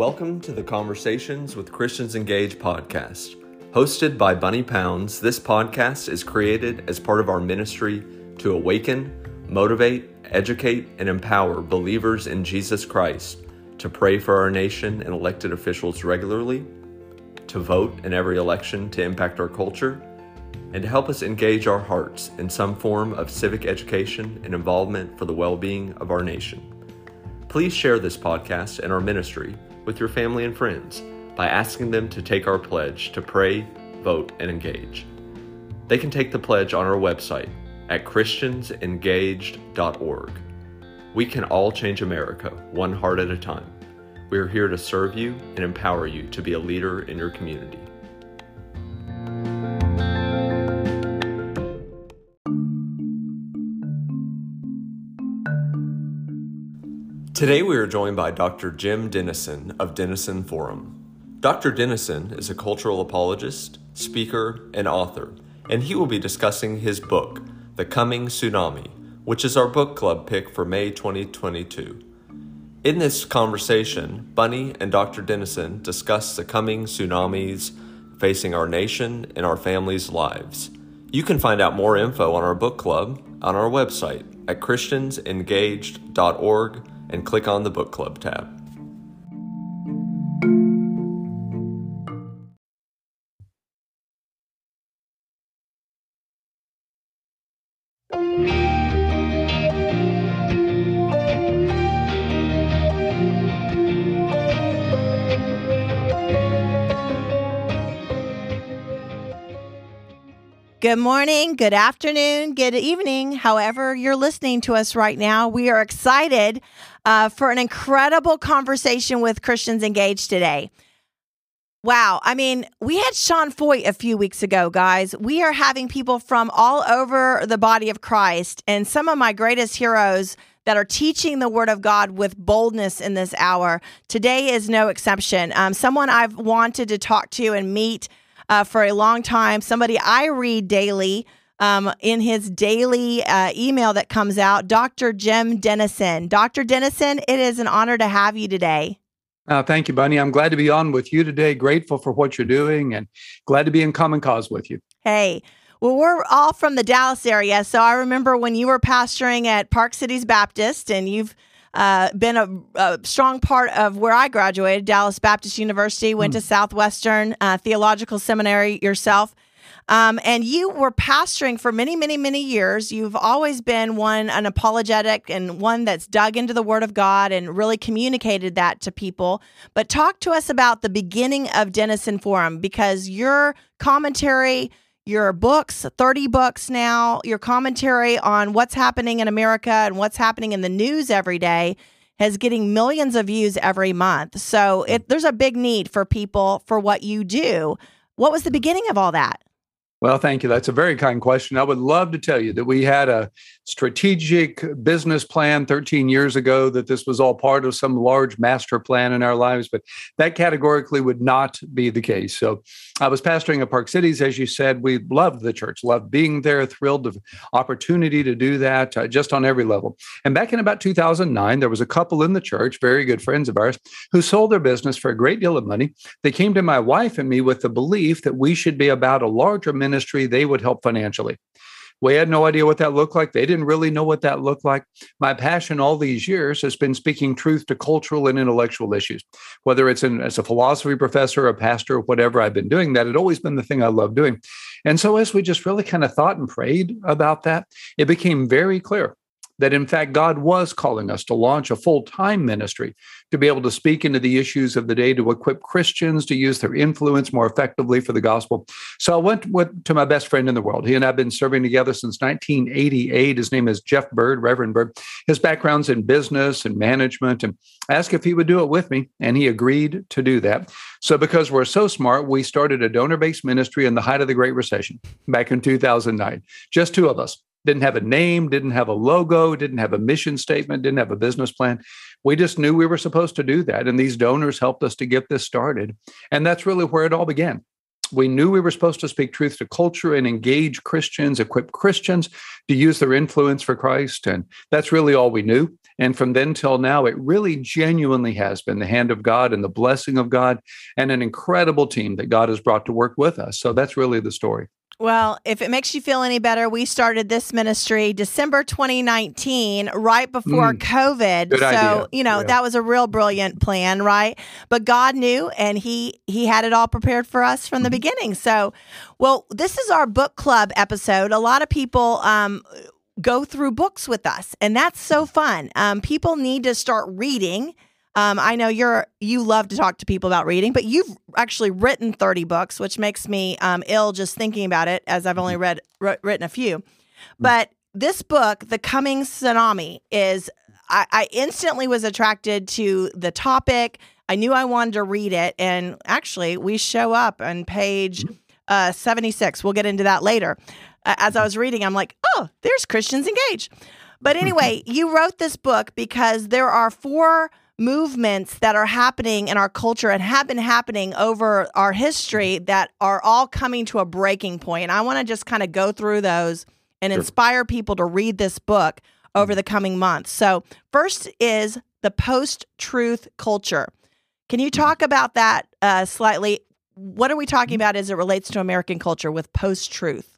Welcome to the Conversations with Christians Engage podcast. Hosted by Bunny Pounds, this podcast is created as part of our ministry to awaken, motivate, educate, and empower believers in Jesus Christ to pray for our nation and elected officials regularly, to vote in every election to impact our culture, and to help us engage our hearts in some form of civic education and involvement for the well being of our nation. Please share this podcast and our ministry with your family and friends by asking them to take our pledge to pray, vote, and engage. They can take the pledge on our website at christiansengaged.org. We can all change America one heart at a time. We are here to serve you and empower you to be a leader in your community. Today we are joined by Dr. Jim Denison of Denison Forum. Dr. Denison is a cultural apologist, speaker, and author, and he will be discussing his book, The Coming Tsunami, which is our book club pick for May 2022. In this conversation, Bunny and Dr. Denison discuss the coming tsunamis facing our nation and our families' lives. You can find out more info on our book club on our website at christiansengaged.org and click on the Book Club tab. Good morning, good afternoon, good evening, however you're listening to us right now. We are excited uh, for an incredible conversation with Christians Engaged today. Wow. I mean, we had Sean Feucht a few weeks ago, guys. We are having people from all over the body of Christ and some of my greatest heroes that are teaching the word of God with boldness in this hour. Today is no exception. Um, someone I've wanted to talk to and meet uh, for a long time, somebody I read daily. Um, in his daily uh, email that comes out, Dr. Jim Denison. Dr. Denison, it is an honor to have you today. Uh, thank you, Bunny. I'm glad to be on with you today. Grateful for what you're doing and glad to be in common cause with you. Hey, well, we're all from the Dallas area. So I remember when you were pastoring at Park Cities Baptist and you've uh, been a, a, strong part of where I graduated, Dallas Baptist University, went mm. to Southwestern uh, Theological Seminary yourself. Um, and you were pastoring for many, many, many years. You've always been one, an apologetic and one that's dug into the Word of God and really communicated that to people. But talk to us about the beginning of Denison Forum because your commentary, your books, 30 books now, your commentary on what's happening in America and what's happening in the news every day is getting millions of views every month. So it, there's a big need for people for what you do. What was the beginning of all that? Well, thank you. That's a very kind question. I would love to tell you that we had a strategic business plan 13 years ago, that this was all part of some large master plan in our lives, but that categorically would not be the case. So I was pastoring at Park Cities, as you said. We loved the church, loved being there, thrilled of opportunity to do that uh, just on every level. And back in about 2009, there was a couple in the church, very good friends of ours, who sold their business for a great deal of money. They came to my wife and me with the belief that we should be about a larger ministry, they would help financially. We had no idea what that looked like. They didn't really know what that looked like. My passion all these years has been speaking truth to cultural and intellectual issues. Whether it's in, as a philosophy professor, a pastor, whatever, I've been doing that. It always been the thing I love doing. And so, as we just really kind of thought and prayed about that, it became very clear that in fact God was calling us to launch a full time ministry to be able to speak into the issues of the day, to equip Christians to use their influence more effectively for the gospel. So I went to my best friend in the world. He and I have been serving together since 1988. His name is Jeff Bird, Reverend Bird. His background's in business and management, and asked if he would do it with me, and he agreed to do that. So because we're so smart, we started a donor based ministry in the height of the Great Recession back in 2009. Just two of us didn't have a name, didn't have a logo, didn't have a mission statement, didn't have a business plan. We just knew we were supposed to do that. And these donors helped us to get this started. And that's really where it all began. We knew we were supposed to speak truth to culture and engage Christians, equip Christians to use their influence for Christ. And that's really all we knew. And from then till now, it really genuinely has been the hand of God and the blessing of God and an incredible team that God has brought to work with us. So that's really the story. Well, if it makes you feel any better, we started this ministry December 2019, right before mm, COVID. Good so, idea. you know, yeah. that was a real brilliant plan, right? But God knew and he he had it all prepared for us from the mm-hmm. beginning. So, well, this is our book club episode. A lot of people um go through books with us, and that's so fun. Um, people need to start reading um, I know you're you love to talk to people about reading, but you've actually written 30 books, which makes me um, ill just thinking about it, as I've only read written a few. Mm. But this book, The Coming Tsunami, is I, I instantly was attracted to the topic. I knew I wanted to read it, and actually, we show up on page mm. uh, 76. We'll get into that later. Uh, as I was reading, I'm like, oh, there's Christians Engage. But anyway, you wrote this book because there are four movements that are happening in our culture and have been happening over our history mm-hmm. that are all coming to a breaking point. And I want to just kind of go through those and sure. inspire people to read this book over mm-hmm. the coming months. So, first is the post truth culture. Can you talk mm-hmm. about that uh, slightly? What are we talking about as it relates to American culture with post truth?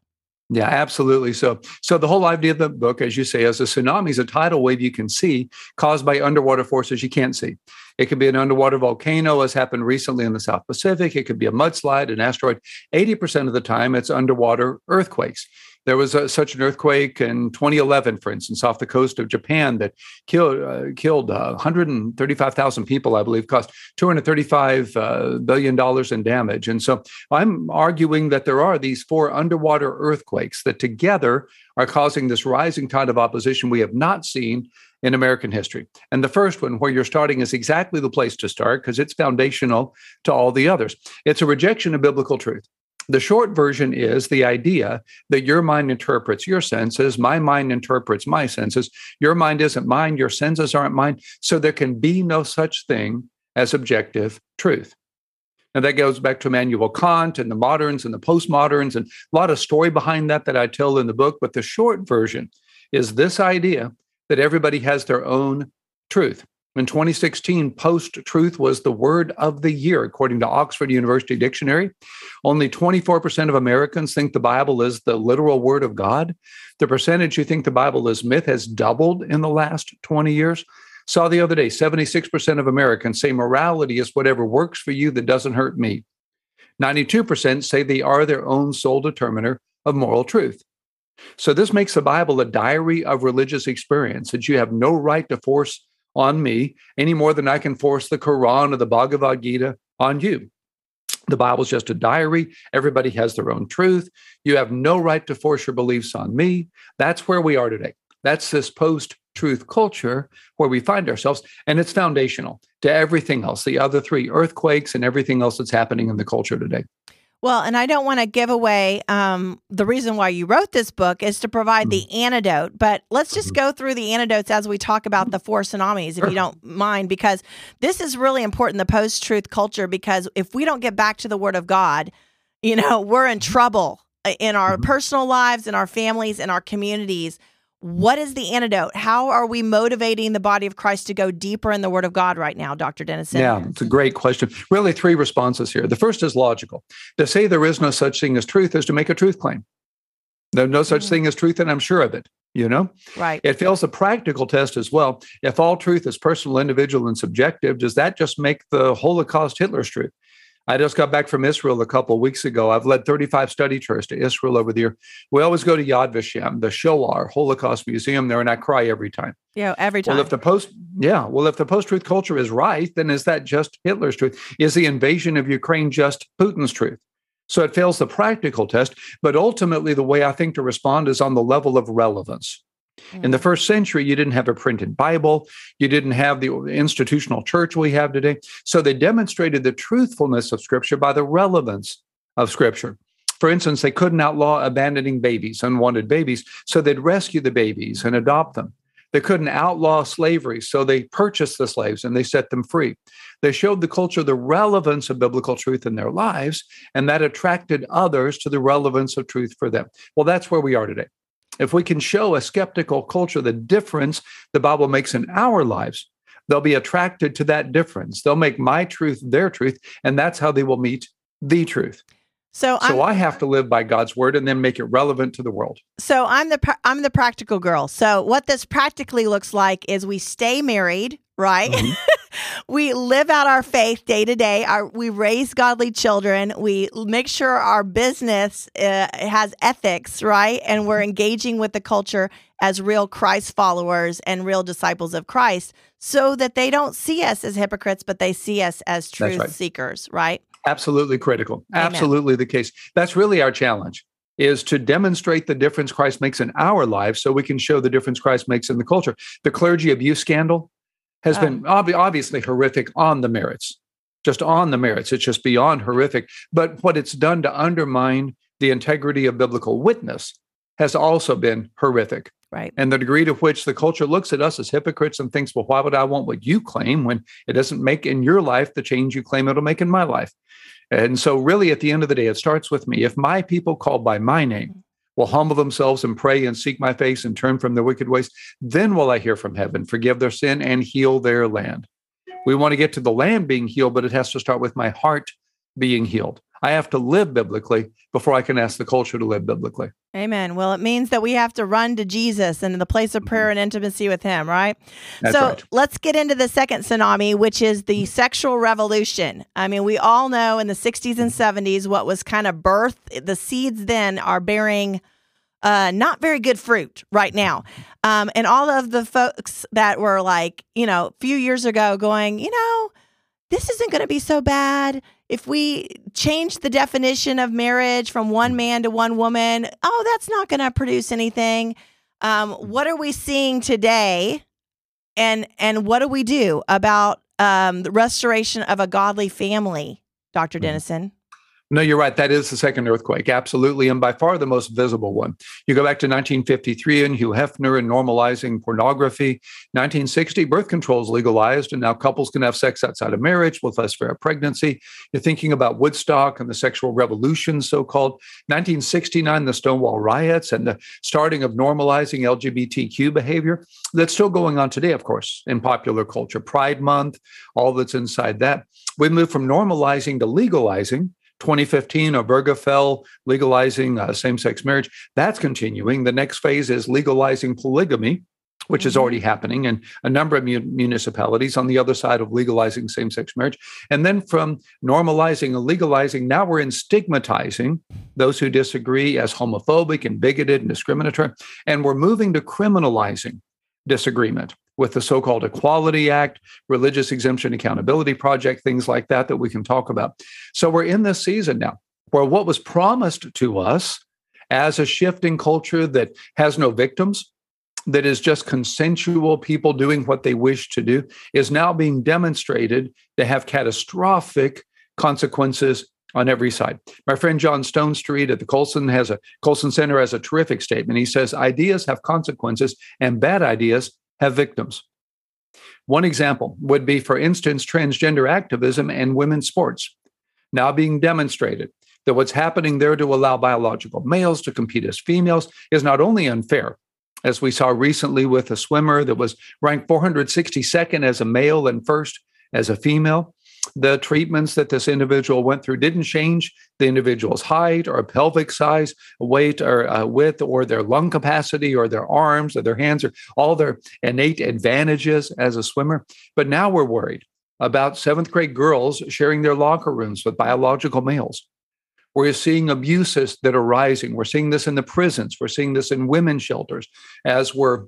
Yeah, absolutely. So, so the whole idea of the book, as you say, is a tsunami is a tidal wave you can see caused by underwater forces you can't see. It could be an underwater volcano, as happened recently in the South Pacific. It could be a mudslide, an asteroid. 80% of the time, it's underwater earthquakes. There was a, such an earthquake in 2011, for instance, off the coast of Japan that killed uh, killed uh, 135,000 people, I believe, cost 235 uh, billion dollars in damage. And so I'm arguing that there are these four underwater earthquakes that together are causing this rising tide of opposition we have not seen in American history. And the first one, where you're starting, is exactly the place to start because it's foundational to all the others. It's a rejection of biblical truth. The short version is the idea that your mind interprets your senses, my mind interprets my senses. Your mind isn't mine, your senses aren't mine. So there can be no such thing as objective truth. Now, that goes back to Immanuel Kant and the moderns and the postmoderns, and a lot of story behind that that I tell in the book. But the short version is this idea that everybody has their own truth. In 2016, post truth was the word of the year, according to Oxford University Dictionary. Only 24% of Americans think the Bible is the literal word of God. The percentage who think the Bible is myth has doubled in the last 20 years. Saw the other day 76% of Americans say morality is whatever works for you that doesn't hurt me. 92% say they are their own sole determiner of moral truth. So, this makes the Bible a diary of religious experience that you have no right to force on me any more than I can force the Quran or the Bhagavad Gita on you. The Bible's just a diary. Everybody has their own truth. You have no right to force your beliefs on me. That's where we are today. That's this post truth culture where we find ourselves. And it's foundational to everything else, the other three earthquakes and everything else that's happening in the culture today. Well, and I don't want to give away um, the reason why you wrote this book is to provide the mm-hmm. antidote. But let's just mm-hmm. go through the antidotes as we talk about the four tsunamis, if you don't mind, because this is really important the post truth culture. Because if we don't get back to the Word of God, you know, we're in mm-hmm. trouble uh, in our personal lives, in our families, in our communities what is the antidote? How are we motivating the body of Christ to go deeper in the Word of God right now, Dr. Denison? Yeah, it's a great question. Really, three responses here. The first is logical. To say there is no such thing as truth is to make a truth claim. There's no such mm-hmm. thing as truth, and I'm sure of it. You know, right? It fails a practical test as well. If all truth is personal, individual, and subjective, does that just make the Holocaust Hitler's truth? I just got back from Israel a couple of weeks ago. I've led 35 study tours to Israel over the year. We always go to Yad Vashem, the Shoah Holocaust Museum there, and I cry every time. Yeah, every time. Well, if the post, yeah, well, if the post-truth culture is right, then is that just Hitler's truth? Is the invasion of Ukraine just Putin's truth? So it fails the practical test, but ultimately, the way I think to respond is on the level of relevance. In the mm. first century, you didn't have a printed Bible. You didn't have the institutional church we have today. So they demonstrated the truthfulness of Scripture by the relevance of Scripture. For instance, they couldn't outlaw abandoning babies, unwanted babies, so they'd rescue the babies and adopt them. They couldn't outlaw slavery, so they purchased the slaves and they set them free. They showed the culture the relevance of biblical truth in their lives, and that attracted others to the relevance of truth for them. Well, that's where we are today. If we can show a skeptical culture the difference the Bible makes in our lives, they'll be attracted to that difference. They'll make my truth their truth, and that's how they will meet the truth. So, so i have to live by God's word and then make it relevant to the world. So I'm the I'm the practical girl. So what this practically looks like is we stay married, right? Mm-hmm. we live out our faith day to day. Our, we raise godly children. We make sure our business uh, has ethics, right? And we're engaging with the culture as real Christ followers and real disciples of Christ so that they don't see us as hypocrites, but they see us as truth right. seekers, right? Absolutely critical. Absolutely the case. That's really our challenge is to demonstrate the difference Christ makes in our lives so we can show the difference Christ makes in the culture. The clergy abuse scandal has oh. been ob- obviously horrific on the merits, just on the merits. It's just beyond horrific. But what it's done to undermine the integrity of biblical witness has also been horrific. Right. And the degree to which the culture looks at us as hypocrites and thinks, well, why would I want what you claim when it doesn't make in your life the change you claim it'll make in my life? And so, really, at the end of the day, it starts with me. If my people called by my name will humble themselves and pray and seek my face and turn from their wicked ways, then will I hear from heaven, forgive their sin, and heal their land. We want to get to the land being healed, but it has to start with my heart being healed. I have to live biblically before I can ask the culture to live biblically. Amen. Well, it means that we have to run to Jesus and the place of prayer and intimacy with Him, right? That's so right. let's get into the second tsunami, which is the sexual revolution. I mean, we all know in the 60s and 70s what was kind of birth. The seeds then are bearing uh, not very good fruit right now. Um, and all of the folks that were like, you know, a few years ago going, you know, this isn't going to be so bad if we change the definition of marriage from one man to one woman, oh, that's not going to produce anything. Um, what are we seeing today? And and what do we do about um, the restoration of a godly family, Dr. Mm-hmm. No, you're right. That is the second earthquake, absolutely, and by far the most visible one. You go back to 1953 and Hugh Hefner and normalizing pornography. 1960, birth control is legalized, and now couples can have sex outside of marriage with less fear of pregnancy. You're thinking about Woodstock and the sexual revolution, so called. 1969, the Stonewall riots and the starting of normalizing LGBTQ behavior. That's still going on today, of course, in popular culture. Pride Month, all that's inside that. We move from normalizing to legalizing 2015, Obergefell legalizing uh, same sex marriage. That's continuing. The next phase is legalizing polygamy, which is already mm-hmm. happening in a number of municipalities on the other side of legalizing same sex marriage. And then from normalizing and legalizing, now we're in stigmatizing those who disagree as homophobic and bigoted and discriminatory. And we're moving to criminalizing disagreement with the so called Equality Act, Religious Exemption Accountability Project, things like that, that we can talk about. So we're in this season now where what was promised to us as a shifting culture that has no victims, that is just consensual people doing what they wish to do, is now being demonstrated to have catastrophic consequences on every side. My friend John Stonestreet at the Colson has a Colson Center has a terrific statement. He says ideas have consequences and bad ideas have victims. One example would be, for instance, transgender activism and women's sports. Now being demonstrated that what's happening there to allow biological males to compete as females is not only unfair, as we saw recently with a swimmer that was ranked 462nd as a male and first as a female, the treatments that this individual went through didn't change the individual's height or pelvic size, weight or uh, width, or their lung capacity, or their arms, or their hands, or all their innate advantages as a swimmer. But now we're worried about seventh grade girls sharing their locker rooms with biological males. We're seeing abuses that are rising. We're seeing this in the prisons. We're seeing this in women's shelters as we're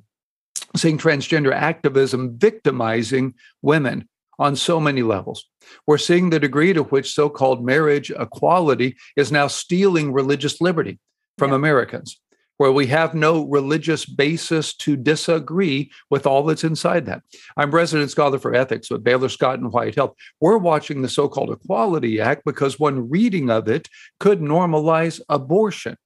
seeing transgender activism victimizing women on so many levels. We're seeing the degree to which so called marriage equality is now stealing religious liberty from yeah. Americans, where we have no religious basis to disagree with all that's inside that. I'm resident scholar for ethics with Baylor Scott and White Health. We're watching the so called Equality Act because one reading of it could normalize abortion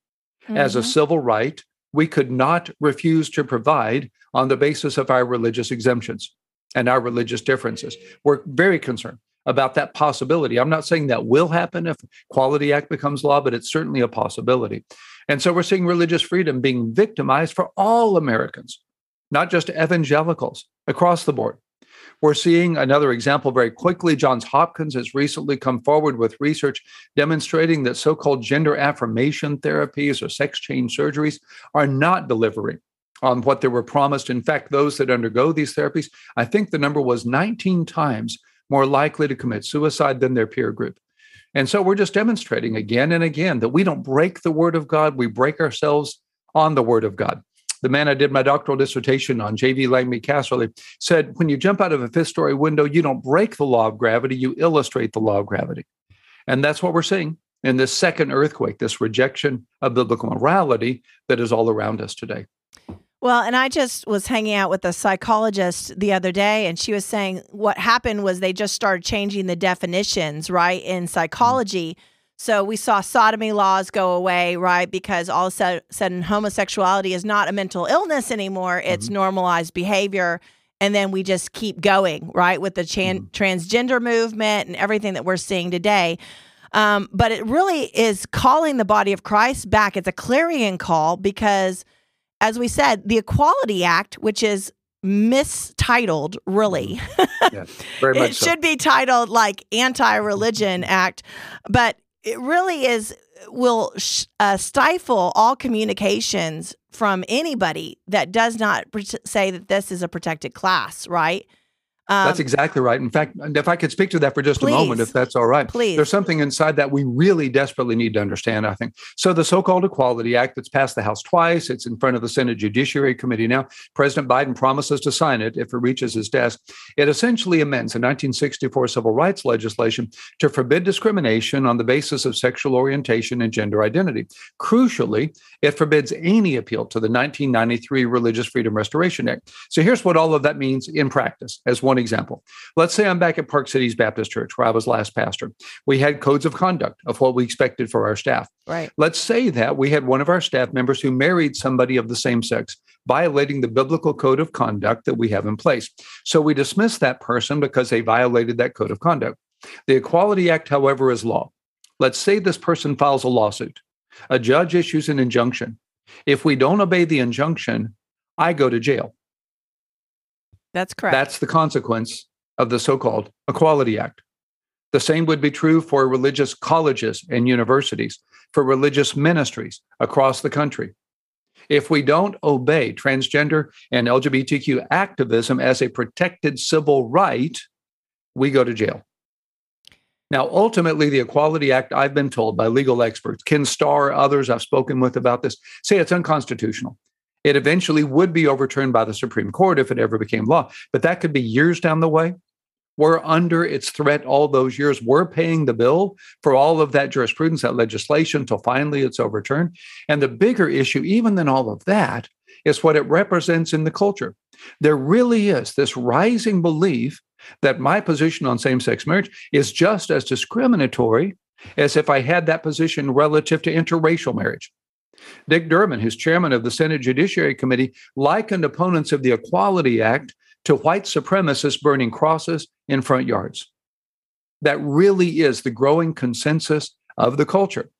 mm-hmm. as a mm-hmm. civil right we could not refuse to provide on the basis of our religious exemptions and our religious differences. We're very concerned about that possibility. I'm not saying that will happen if Quality Act becomes law, but it's certainly a possibility. And so we're seeing religious freedom being victimized for all Americans, not just evangelicals across the board. We're seeing another example very quickly. Johns Hopkins has recently come forward with research demonstrating that so called gender affirmation therapies or sex change surgeries are not delivering on what they were promised. In fact, those that undergo these therapies, I think the number was 19 times more likely to commit suicide than their peer group. And so we're just demonstrating again and again that we don't break the word of God, we break ourselves on the word of God. The man I did my doctoral dissertation on, J.V. Langmead Casserley, said when you jump out of a fifth story window, you don't break the law of gravity, you illustrate the law of gravity. And that's what we're seeing in this second earthquake, this rejection of biblical morality that is all around us today. Well, and I just was hanging out with a psychologist the other day, and she was saying what happened was they just started changing the definitions, right, in psychology. So we saw sodomy laws go away, right, because all of a sudden homosexuality is not a mental illness anymore, it's mm-hmm. normalized behavior. And then we just keep going, right, with the chan- mm-hmm. transgender movement and everything that we're seeing today. Um, but it really is calling the body of Christ back. It's a clarion call because – as we said, the Equality Act, which is mistitled, really. Yeah, very much it so. should be titled like Anti-Religion Act, but it really is will sh- uh, stifle all communications from anybody that does not say that this is a protected class, right? Um, that's exactly right. In fact, if I could speak to that for just please, a moment, if that's all right. Please. There's something inside that we really desperately need to understand, I think. So, the so called Equality Act that's passed the House twice, it's in front of the Senate Judiciary Committee now. President Biden promises to sign it if it reaches his desk. It essentially amends the 1964 civil rights legislation to forbid discrimination on the basis of sexual orientation and gender identity. Crucially, it forbids any appeal to the 1993 Religious Freedom Restoration Act. So, here's what all of that means in practice as one one example. Let's say I'm back at Park Cities Baptist Church, where I was last pastor. We had codes of conduct of what we expected for our staff. Right. Let's say that we had one of our staff members who married somebody of the same sex, violating the biblical code of conduct that we have in place. So we dismiss that person because they violated that code of conduct. The Equality Act, however, is law. Let's say this person files a lawsuit. A judge issues an injunction. If we don't obey the injunction, I go to jail. That's correct. That's the consequence of the so called Equality Act. The same would be true for religious colleges and universities, for religious ministries across the country. If we don't obey transgender and LGBTQ activism as a protected civil right, we go to jail. Now, ultimately, the Equality Act, I've been told by legal experts, Ken Starr, others I've spoken with about this, say it's unconstitutional. It eventually would be overturned by the Supreme Court if it ever became law, but that could be years down the way. We're under its threat all those years. We're paying the bill for all of that jurisprudence, that legislation, until finally it's overturned. And the bigger issue, even than all of that, is what it represents in the culture. There really is this rising belief that my position on same sex marriage is just as discriminatory as if I had that position relative to interracial marriage. Dick Durbin, who's chairman of the Senate Judiciary Committee, likened opponents of the Equality Act to white supremacists burning crosses in front yards. That really is the growing consensus of the culture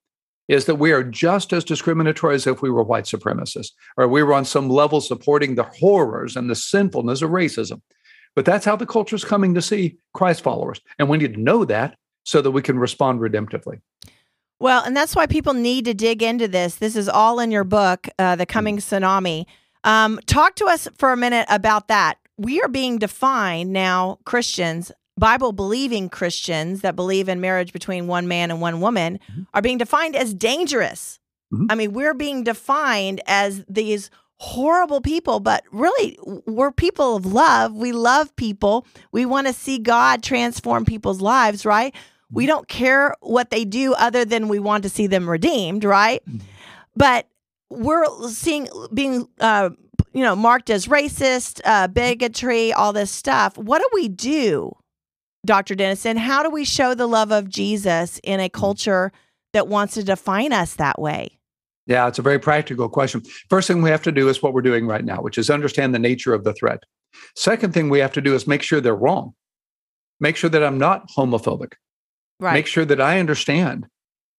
is that we are just as discriminatory as if we were white supremacists or we were on some level supporting the horrors and the sinfulness of racism. But that's how the culture is coming to see Christ followers. And we need to know that so that we can respond redemptively. Well, and that's why people need to dig into this. This is all in your book, uh, The Coming Tsunami. Um, talk to us for a minute about that. We are being defined now, Christians, Bible believing Christians that believe in marriage between one man and one woman, mm-hmm. are being defined as dangerous. Mm-hmm. I mean, we're being defined as these horrible people, but really, we're people of love. We love people. We want to see God transform people's lives, right? We don't care what they do other than we want to see them redeemed, right? Mm-hmm. But we're seeing being uh, you know marked as racist, uh, bigotry, all this stuff. What do we do, Dr. Denison? How do we show the love of Jesus in a mm-hmm. culture that wants to define us that way? Yeah, it's a very practical question. First thing we have to do is what we're doing right now, which is understand the nature of the threat. Second thing we have to do is make sure they're wrong. Make sure that I'm not homophobic. Right. Make sure that I understand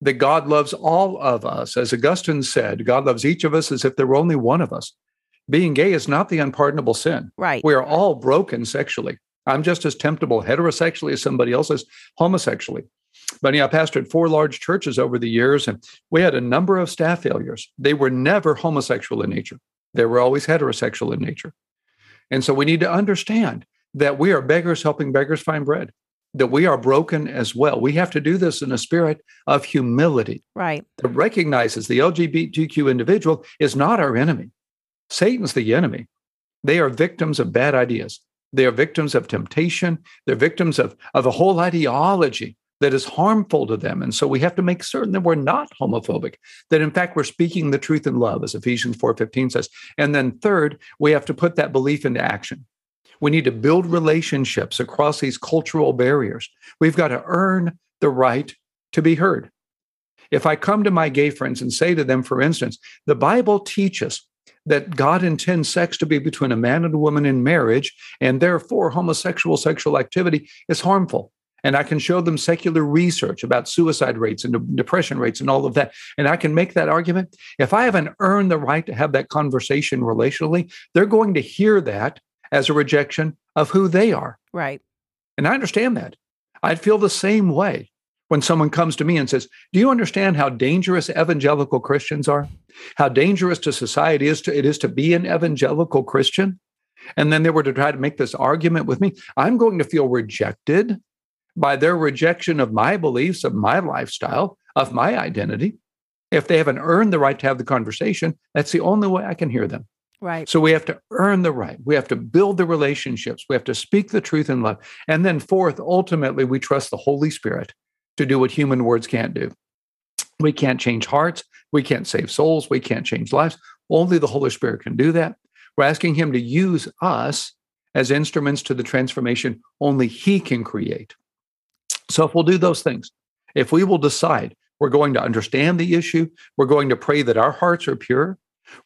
that God loves all of us. As Augustine said, God loves each of us as if there were only one of us. Being gay is not the unpardonable sin. right. We are all broken sexually. I'm just as temptable heterosexually as somebody else is homosexually. But yeah, I pastored four large churches over the years, and we had a number of staff failures. They were never homosexual in nature, they were always heterosexual in nature. And so we need to understand that we are beggars helping beggars find bread, that we are broken as well. We have to do this in a spirit of humility Right. that recognizes the LGBTQ individual is not our enemy. Satan's the enemy. They are victims of bad ideas. They are victims of temptation. They're victims of, of a whole ideology that is harmful to them. And so we have to make certain that we're not homophobic, that in fact we're speaking the truth in love, as Ephesians 4:15 says. And then third, we have to put that belief into action. We need to build relationships across these cultural barriers. We've got to earn the right to be heard. If I come to my gay friends and say to them, for instance, the Bible teaches that God intends sex to be between a man and a woman in marriage, and therefore homosexual sexual activity is harmful. And I can show them secular research about suicide rates and depression rates and all of that. And I can make that argument. If I haven't earned the right to have that conversation relationally, they're going to hear that as a rejection of who they are. Right. And I understand that. I'd feel the same way when someone comes to me and says, Do you understand how dangerous evangelical Christians are? How dangerous to society is to, it is to be an evangelical Christian? And then they were to try to make this argument with me. I'm going to feel rejected by their rejection of my beliefs, of my lifestyle, of my identity. If they haven't earned the right to have the conversation, that's the only way I can hear them. Right. So we have to earn the right. We have to build the relationships. We have to speak the truth in love. And then, fourth, ultimately, we trust the Holy Spirit to do what human words can't do. We can't change hearts. We can't save souls. We can't change lives. Only the Holy Spirit can do that. We're asking Him to use us as instruments to the transformation only He can create. So, if we'll do those things, if we will decide we're going to understand the issue, we're going to pray that our hearts are pure,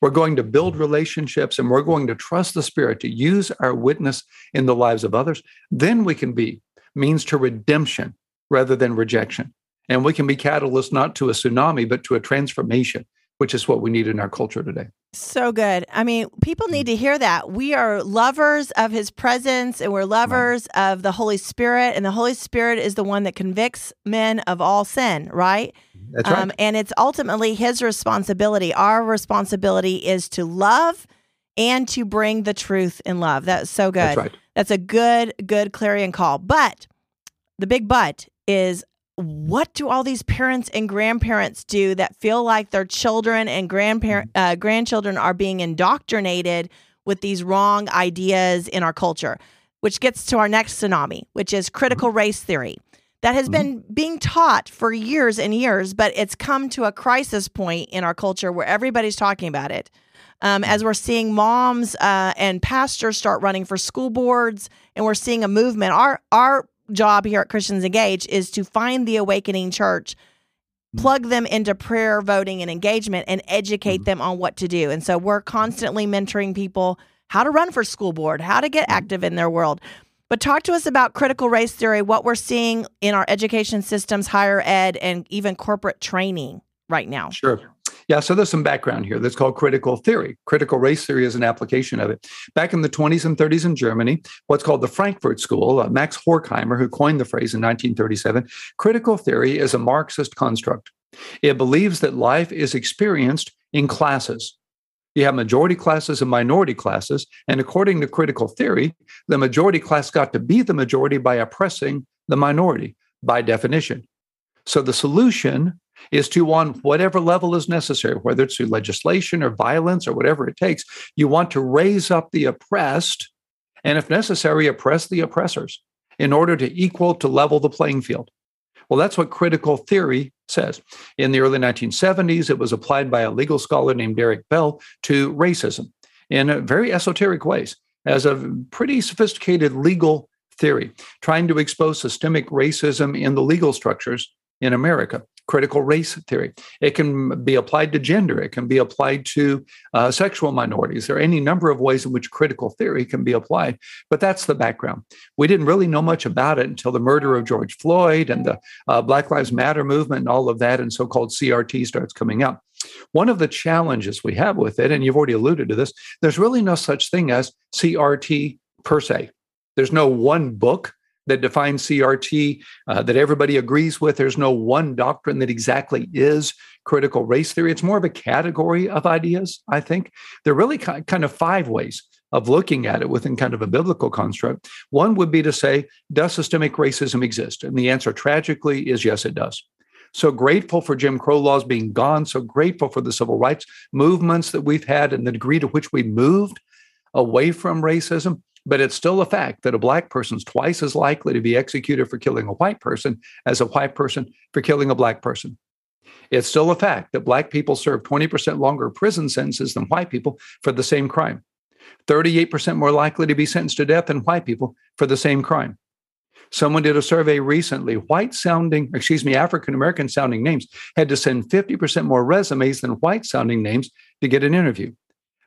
we're going to build relationships, and we're going to trust the Spirit to use our witness in the lives of others, then we can be means to redemption rather than rejection. And we can be catalysts not to a tsunami, but to a transformation, which is what we need in our culture today. So good. I mean, people need to hear that. We are lovers of his presence and we're lovers of the Holy Spirit. And the Holy Spirit is the one that convicts men of all sin, right? That's right. Um, and it's ultimately his responsibility. Our responsibility is to love and to bring the truth in love. That's so good. That's right. That's a good, good clarion call. But the big but is what do all these parents and grandparents do that feel like their children and grandparent uh, grandchildren are being indoctrinated with these wrong ideas in our culture? Which gets to our next tsunami which is critical race theory. That has been being taught for years and years but it's come to a crisis point in our culture where everybody's talking about it. Um, as we're seeing moms uh, and pastors start running for school boards and we're seeing a movement. Our our job here at Christians Engage is to find the awakening church, mm. plug them into prayer, voting, and engagement, and educate mm. them on what to do. And so we're constantly mentoring people how to run for school board, how to get mm. active in their world. But talk to us about critical race theory, what we're seeing in our education systems, higher ed, and even corporate training right now. Sure. Yeah, so there's some background here that's called critical theory. Critical race theory is an application of it. Back in the 20s and 30s in Germany, what's called the Frankfurt School, uh, Max Horkheimer, who coined the phrase in 1937, critical theory is a Marxist construct. It believes that life is experienced in classes. You have majority classes and minority classes. And according to critical theory, the majority class got to be the majority by oppressing the minority by definition. So the solution is to, on whatever level is necessary, whether it's through legislation or violence or whatever it takes, you want to raise up the oppressed and, if necessary, oppress the oppressors in order to equal to level the playing field. Well, that's what critical theory says. In the early 1970s, it was applied by a legal scholar named Derrick Bell to racism in very esoteric ways as a pretty sophisticated legal theory, trying to expose systemic racism in the legal structures in America. Critical race theory. It can be applied to gender. It can be applied to uh, sexual minorities. There are any number of ways in which critical theory can be applied. But that's the background. We didn't really know much about it until the murder of George Floyd and the uh, Black Lives Matter movement and all of that, and so called CRT starts coming up. One of the challenges we have with it, and you've already alluded to this, there's really no such thing as CRT per se. There's no one book that defines CRT uh, that everybody agrees with. There's no one doctrine that exactly is critical race theory. It's more of a category of ideas, I think. There are really kind of five ways of looking at it within kind of a biblical construct. One would be to say, does systemic racism exist? And the answer tragically is yes, it does. So grateful for Jim Crow laws being gone. So grateful for the civil rights movements that we've had and the degree to which we moved away from racism. But it's still a fact that a black person is twice as likely to be executed for killing a white person as a white person for killing a black person. It's still a fact that black people serve 20% longer prison sentences than white people for the same crime. 38% more likely to be sentenced to death than white people for the same crime. Someone did a survey recently. White sounding, excuse me, African American sounding names had to send 50% more resumes than white sounding names to get an interview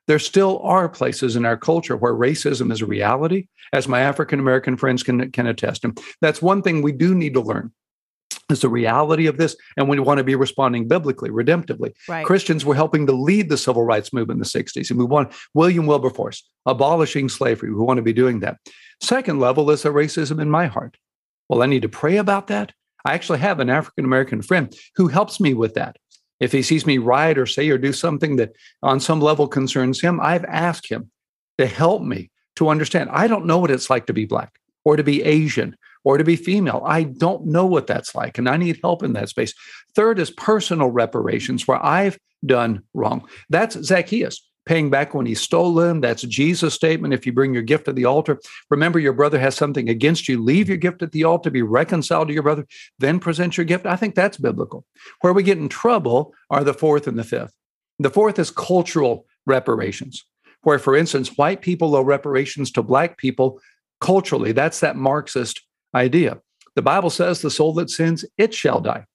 there still are places in our culture where racism is a reality, as my African American friends can, can attest. And that's one thing we do need to learn is the reality of this, and we want to be responding biblically, redemptively. Right. Christians were helping to lead the civil rights movement in the 60s, and we want William Wilberforce abolishing slavery. We want to be doing that. Second level is the racism in my heart. Well, I need to pray about that. I actually have an African American friend who helps me with that. If he sees me write or say or do something that on some level concerns him, I've asked him to help me to understand. I don't know what it's like to be Black or to be Asian or to be female. I don't know what that's like, and I need help in that space. Third is personal reparations where I've done wrong. That's Zacchaeus paying back when he's stolen. That's Jesus' statement. If you bring your gift to the altar, remember your brother has something against you. Leave your gift at the altar, be reconciled to your brother, then present your gift. I think that's biblical. Where we get in trouble are the fourth and the fifth. The fourth is cultural reparations, where, for instance, white people owe reparations to black people culturally. That's that Marxist idea. The Bible says the soul that sins, it shall die.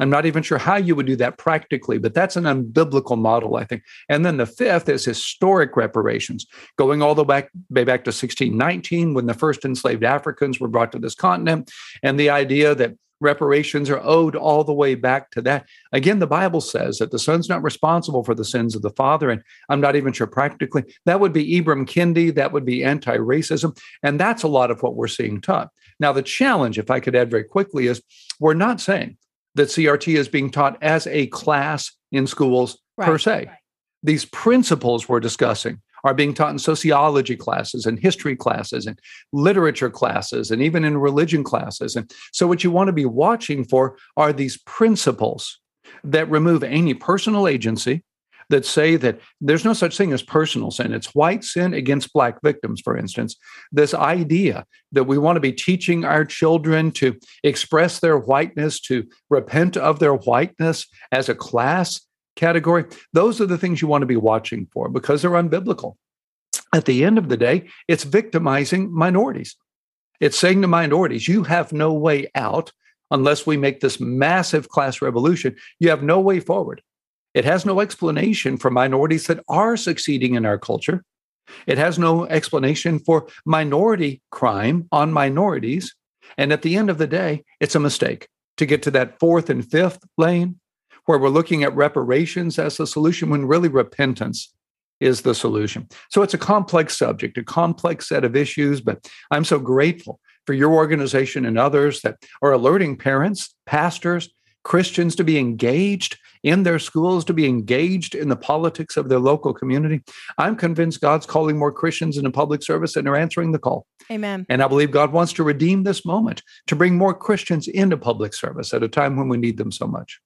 I'm not even sure how you would do that practically, but that's an unbiblical model, I think. And then the fifth is historic reparations, going all the way back, way back to 1619 when the first enslaved Africans were brought to this continent, and the idea that reparations are owed all the way back to that. Again, the Bible says that the son's not responsible for the sins of the father, and I'm not even sure practically. That would be Ibram Kendi, that would be anti racism, and that's a lot of what we're seeing taught. Now, the challenge, if I could add very quickly, is we're not saying that CRT is being taught as a class in schools right, per se. Right. These principles we're discussing are being taught in sociology classes and history classes and literature classes and even in religion classes. And so, what you want to be watching for are these principles that remove any personal agency, that say that there's no such thing as personal sin. It's white sin against black victims, for instance. This idea that we want to be teaching our children to express their whiteness, to repent of their whiteness as a class category, those are the things you want to be watching for because they're unbiblical. At the end of the day, it's victimizing minorities. It's saying to minorities, you have no way out unless we make this massive class revolution. You have no way forward. It has no explanation for minorities that are succeeding in our culture. It has no explanation for minority crime on minorities. And at the end of the day, it's a mistake to get to that fourth and fifth lane where we're looking at reparations as the solution when really repentance is the solution. So it's a complex subject, a complex set of issues, but I'm so grateful for your organization and others that are alerting parents, pastors, Christians to be engaged in their schools, to be engaged in the politics of their local community. I'm convinced God's calling more Christians into public service and they're answering the call. Amen. And I believe God wants to redeem this moment to bring more Christians into public service at a time when we need them so much.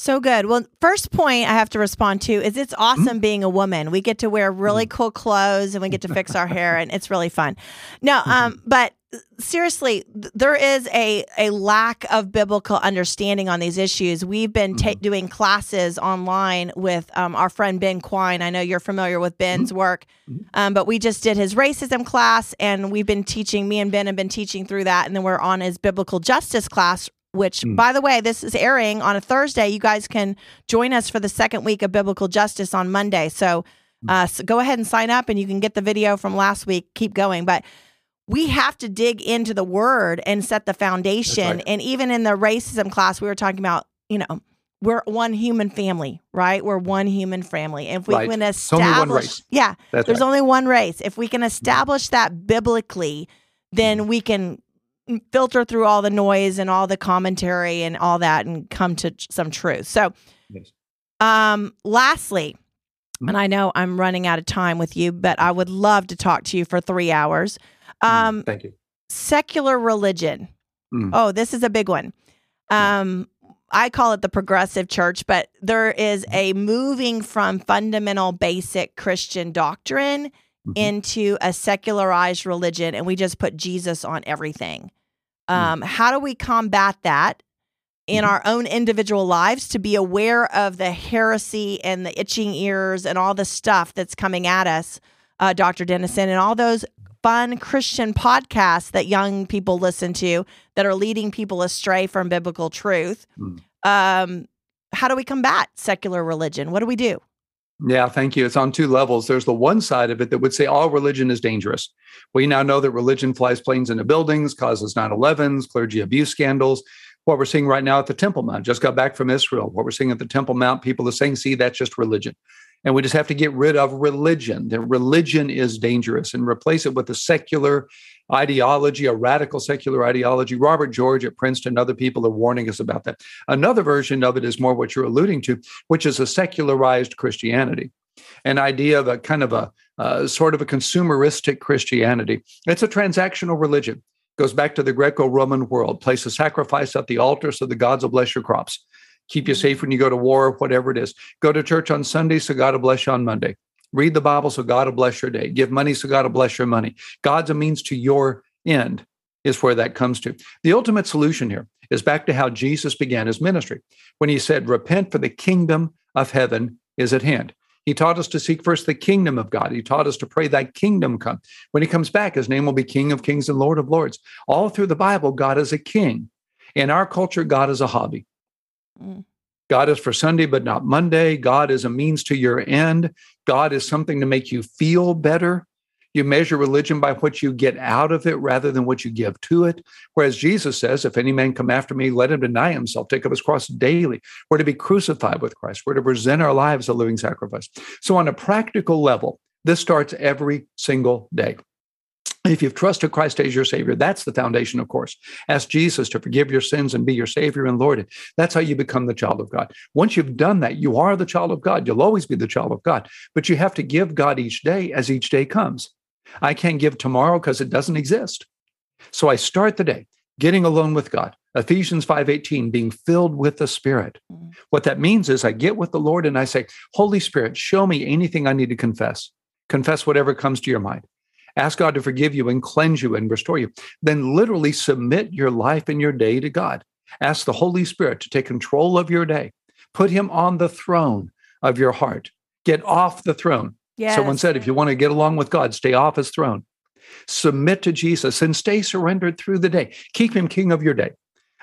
So good. Well, first point I have to respond to is it's awesome mm-hmm. being a woman. We get to wear really mm-hmm. cool clothes and we get to fix our hair and it's really fun. No, um, mm-hmm. but seriously, there is a a lack of biblical understanding on these issues. We've been ta- mm-hmm. doing classes online with um, our friend Ben Quine. I know you're familiar with Ben's mm-hmm. work, mm-hmm. um, but we just did his racism class, and we've been teaching. Me and Ben have been teaching through that, and then we're on his biblical justice class which, mm. by the way, this is airing on a Thursday. You guys can join us for the second week of Biblical Justice on Monday. So, mm. uh, so go ahead and sign up and you can get the video from last week. Keep going. But we have to dig into the word and set the foundation. Right. And even in the racism class, we were talking about, you know, we're one human family, right? We're one human family. And if we right. can establish, yeah, That's there's right. only one race. If we can establish that biblically, then we can filter through all the noise and all the commentary and all that and come to some truth. So, yes. um, lastly, and I know I'm running out of time with you, but I would love to talk to you for three hours. Mm-hmm. Um, Thank you. Secular religion. Mm. Oh, this is a big one. Um, I call it the progressive church, but there is a moving from fundamental basic Christian doctrine mm-hmm. into a secularized religion, and we just put Jesus on everything. Mm. Um, mm-hmm. How do we combat that in mm-hmm. our own individual lives to be aware of the heresy and the itching ears and all the stuff that's coming at us, uh, Dr. Denison, and all those fun Christian podcasts that young people listen to that are leading people astray from biblical truth. Mm. Um, how do we combat secular religion? What do we do? Yeah, thank you. It's on two levels. There's the one side of it that would say all religion is dangerous. We now know that religion flies planes into buildings, causes 9 11s, clergy abuse scandals. What we're seeing right now at the Temple Mount, just got back from Israel. What we're seeing at the Temple Mount, people are saying, see, that's just religion. And we just have to get rid of religion. That religion is dangerous and replace it with a secular ideology, a radical secular ideology. Robert George at Princeton, other people are warning us about that. Another version of it is more what you're alluding to, which is a secularized Christianity, an idea of a kind of a uh, sort of a consumeristic Christianity. It's a transactional religion. Goes back to the Greco-Roman world. Place a sacrifice at the altar so the gods will bless your crops keep you safe when you go to war, or whatever it is. Go to church on Sunday, so God will bless you on Monday. Read the Bible, so God will bless your day. Give money, so God will bless your money. God's a means to your end, is where that comes to. The ultimate solution here is back to how Jesus began his ministry when he said, Repent, for the kingdom of heaven is at hand. He taught us to seek first the kingdom of God. He taught us to pray that kingdom come. When he comes back, his name will be King of Kings and Lord of Lords. All through the Bible, God is a king. In our culture, God is a hobby. God is for Sunday, but not Monday. God is a means to your end. God is something to make you feel better. You measure religion by what you get out of it rather than what you give to it. Whereas Jesus says, If any man come after me, let him deny himself, take up his cross daily. We're to be crucified with Christ. We're to present our lives a living sacrifice. So, on a practical level, this starts every single day. If you've trusted Christ as your Savior, that's the foundation, of course. Ask Jesus to forgive your sins and be your Savior and Lord. That's how you become the child of God. Once you've done that, you are the child of God. You'll always be the child of God, but you have to give God each day as each day comes. I can't give tomorrow because it doesn't exist. So I start the day getting alone with God. Ephesians 5:18 being filled with the spirit. Mm. What that means is I get with the Lord and I say, "Holy Spirit, show me anything I need to confess." Confess whatever comes to your mind ask God to forgive you and cleanse you and restore you, then literally submit your life and your day to God. Ask the Holy Spirit to take control of your day. Put him on the throne of your heart. Get off the throne. Yes. Someone said, if you want to get along with God, stay off his throne. Submit to Jesus and stay surrendered through the day. Keep him king of your day.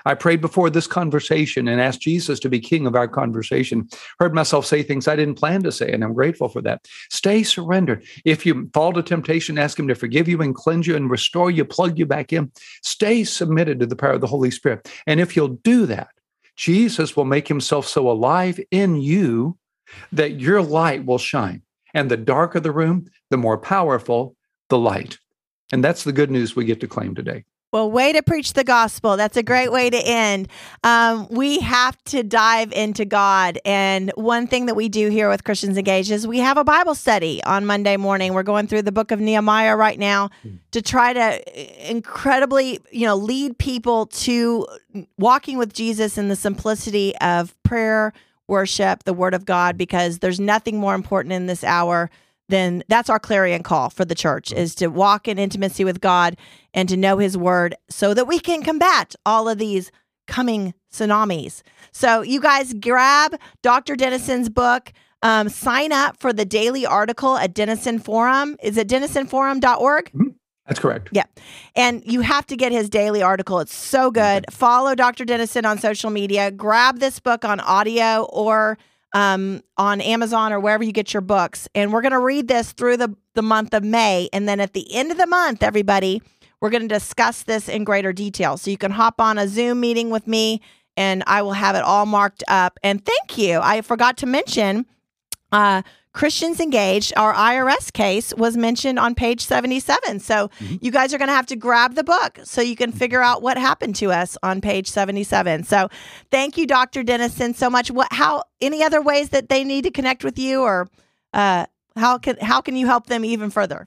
I prayed before this conversation and asked Jesus to be king of our conversation. Heard myself say things I didn't plan to say, and I'm grateful for that. Stay surrendered. If you fall to temptation, ask Him to forgive you and cleanse you and restore you, plug you back in. Stay submitted to the power of the Holy Spirit. And if you'll do that, Jesus will make Himself so alive in you that your light will shine. And the darker the room, the more powerful the light. And that's the good news we get to claim today. Well, way to preach the gospel. That's a great way to end. Um, we have to dive into God. And one thing that we do here with Christians Engaged is we have a Bible study on Monday morning. We're going through the book of Nehemiah right now hmm. to try to incredibly, you know, lead people to walking with Jesus in the simplicity of prayer, worship, the word of God, because there's nothing more important in this hour then that's our clarion call for the church is to walk in intimacy with God and to know his word so that we can combat all of these coming tsunamis. So you guys grab Dr. Denison's book. Um, sign up for the daily article at Denison Forum. Is it denisonforum.org? Mm-hmm. That's correct. Yeah. And you have to get his daily article. It's so good. Follow Dr. Denison on social media. Grab this book on audio or um, on Amazon or wherever you get your books. And we're going to read this through the, the month of May. And then at the end of the month, everybody, we're going to discuss this in greater detail. So you can hop on a Zoom meeting with me and I will have it all marked up. And thank you. I forgot to mention uh, Christians Engaged, our IRS case was mentioned on page 77. So mm-hmm. you guys are going to have to grab the book so you can figure out what happened to us on page 77. So thank you, Dr. Denison, so much. What, how, any other ways that they need to connect with you or uh, how can, how can you help them even further?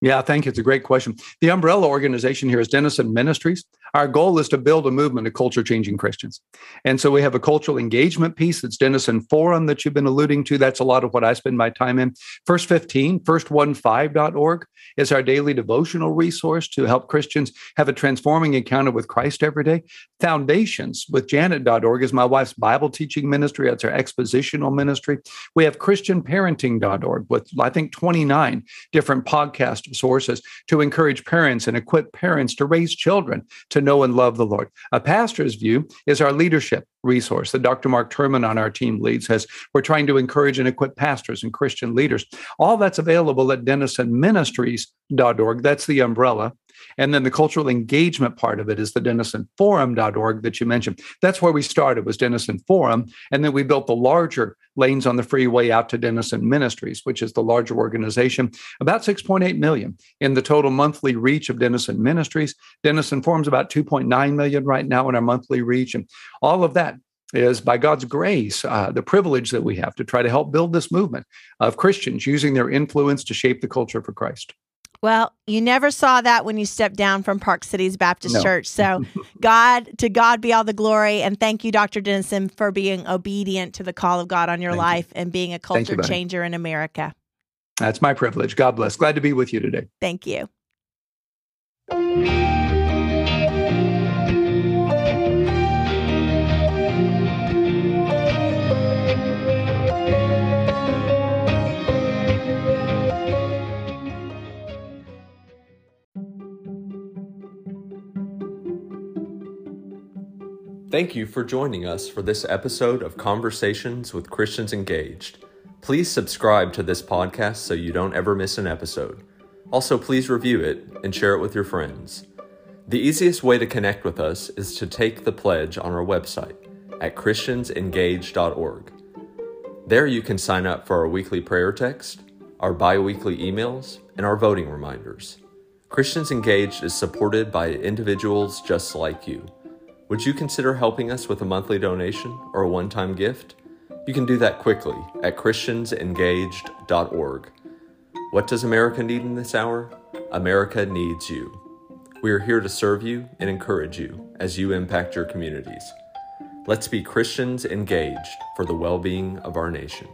Yeah, thank you. It's a great question. The umbrella organization here is Denison Ministries. Our goal is to build a movement of culture changing Christians. And so we have a cultural engagement piece that's Denison Forum that you've been alluding to. That's a lot of what I spend my time in. First 15, first15.org is our daily devotional resource to help Christians have a transforming encounter with Christ every day. Foundations with Janet.org is my wife's Bible teaching ministry. That's our expositional ministry. We have ChristianParenting.org with, I think, 29 different podcast sources to encourage parents and equip parents to raise children to know and love the Lord. A pastor's view is our leadership resource that Dr. Mark Turman on our team leads says we're trying to encourage and equip pastors and Christian leaders. All that's available at denisonministries.org. That's the umbrella. And then the cultural engagement part of it is the DenisonForum.org that you mentioned. That's where we started was Denison Forum. And then we built the larger lanes on the freeway out to Denison Ministries, which is the larger organization, about 6.8 million in the total monthly reach of Denison Ministries. Denison Forum's about 2.9 million right now in our monthly reach. And all of that is by God's grace, uh, the privilege that we have to try to help build this movement of Christians using their influence to shape the culture for Christ. Well, you never saw that when you stepped down from Park Cities Baptist no. Church. So, God, to God be all the glory. And thank you, Dr. Denison, for being obedient to the call of God on your thank life you. and being a culture you, changer in America. That's my privilege. God bless. Glad to be with you today. Thank you. Thank you for joining us for this episode of Conversations with Christians Engaged. Please subscribe to this podcast so you don't ever miss an episode. Also, please review it and share it with your friends. The easiest way to connect with us is to take the pledge on our website at christiansengage.org. There you can sign up for our weekly prayer text, our bi weekly emails, and our voting reminders. Christians Engaged is supported by individuals just like you. Would you consider helping us with a monthly donation or a one time gift? You can do that quickly at ChristiansEngaged.org. What does America need in this hour? America needs you. We are here to serve you and encourage you as you impact your communities. Let's be Christians engaged for the well being of our nation.